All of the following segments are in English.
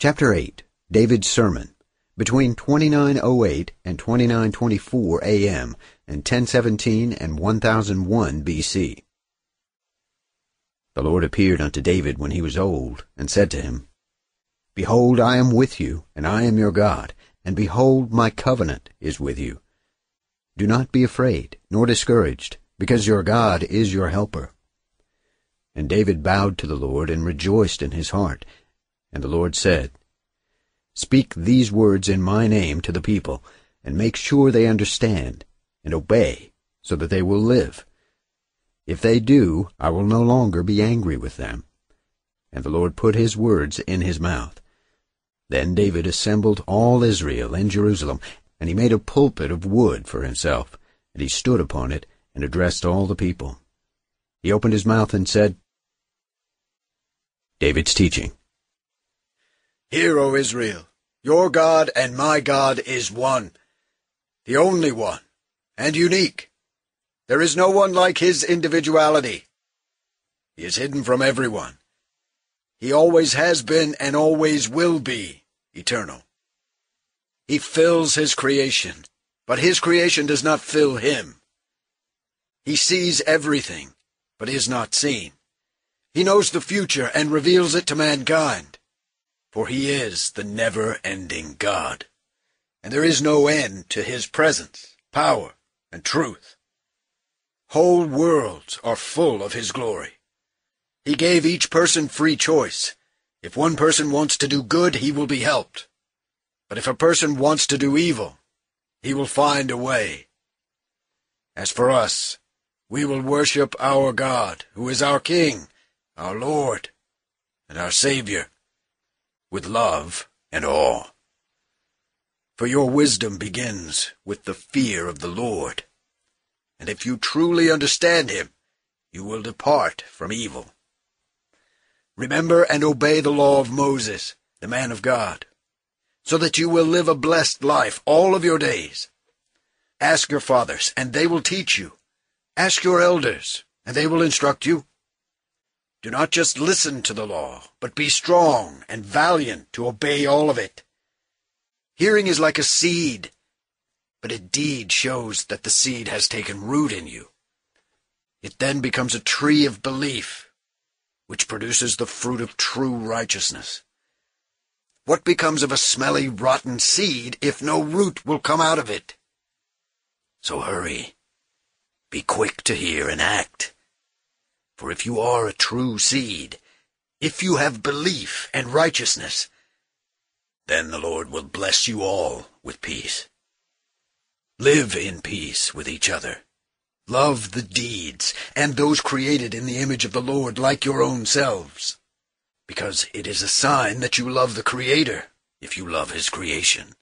Chapter 8 David's Sermon Between 2908 and 2924 AM and 1017 and 1001 BC. The Lord appeared unto David when he was old, and said to him, Behold, I am with you, and I am your God, and behold, my covenant is with you. Do not be afraid, nor discouraged, because your God is your helper. And David bowed to the Lord and rejoiced in his heart. And the Lord said, Speak these words in my name to the people, and make sure they understand, and obey, so that they will live. If they do, I will no longer be angry with them. And the Lord put his words in his mouth. Then David assembled all Israel in Jerusalem, and he made a pulpit of wood for himself, and he stood upon it, and addressed all the people. He opened his mouth and said, David's teaching. Hear, O Israel, your God and my God is one, the only one, and unique. There is no one like his individuality. He is hidden from everyone. He always has been and always will be eternal. He fills his creation, but his creation does not fill him. He sees everything, but is not seen. He knows the future and reveals it to mankind, for he is the never-ending God, and there is no end to his presence, power, and truth. Whole worlds are full of his glory. He gave each person free choice. If one person wants to do good, he will be helped. But if a person wants to do evil, he will find a way. As for us, we will worship our God, who is our King, our Lord, and our Savior, with love and awe. For your wisdom begins with the fear of the Lord, and if you truly understand him, you will depart from evil. Remember and obey the law of Moses, the man of God, so that you will live a blessed life all of your days. Ask your fathers, and they will teach you. Ask your elders, and they will instruct you. Do not just listen to the law, but be strong and valiant to obey all of it. Hearing is like a seed, but a deed shows that the seed has taken root in you. It then becomes a tree of belief which produces the fruit of true righteousness. What becomes of a smelly, rotten seed if no root will come out of it? So hurry. Be quick to hear and act. For if you are a true seed, if you have belief and righteousness, then the Lord will bless you all with peace. Live in peace with each other. Love the deeds, and those created in the image of the Lord like your own selves. Because it is a sign that you love the Creator, if you love His creation.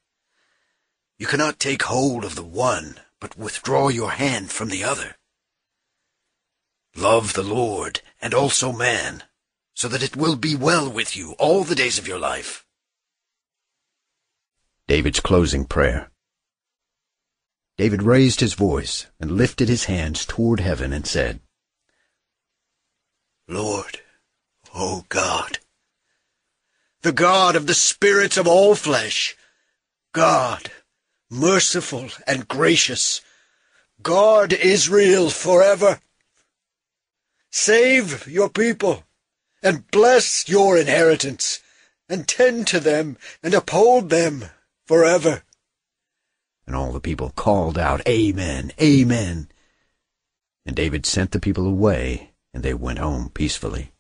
You cannot take hold of the one, but withdraw your hand from the other. Love the Lord, and also man, so that it will be well with you all the days of your life. David's closing prayer. David raised his voice and lifted his hands toward heaven and said, Lord, O God, the God of the spirits of all flesh, God, merciful and gracious, guard Israel forever. Save your people and bless your inheritance and tend to them and uphold them forever. And all the people called out, Amen, Amen. And David sent the people away, and they went home peacefully.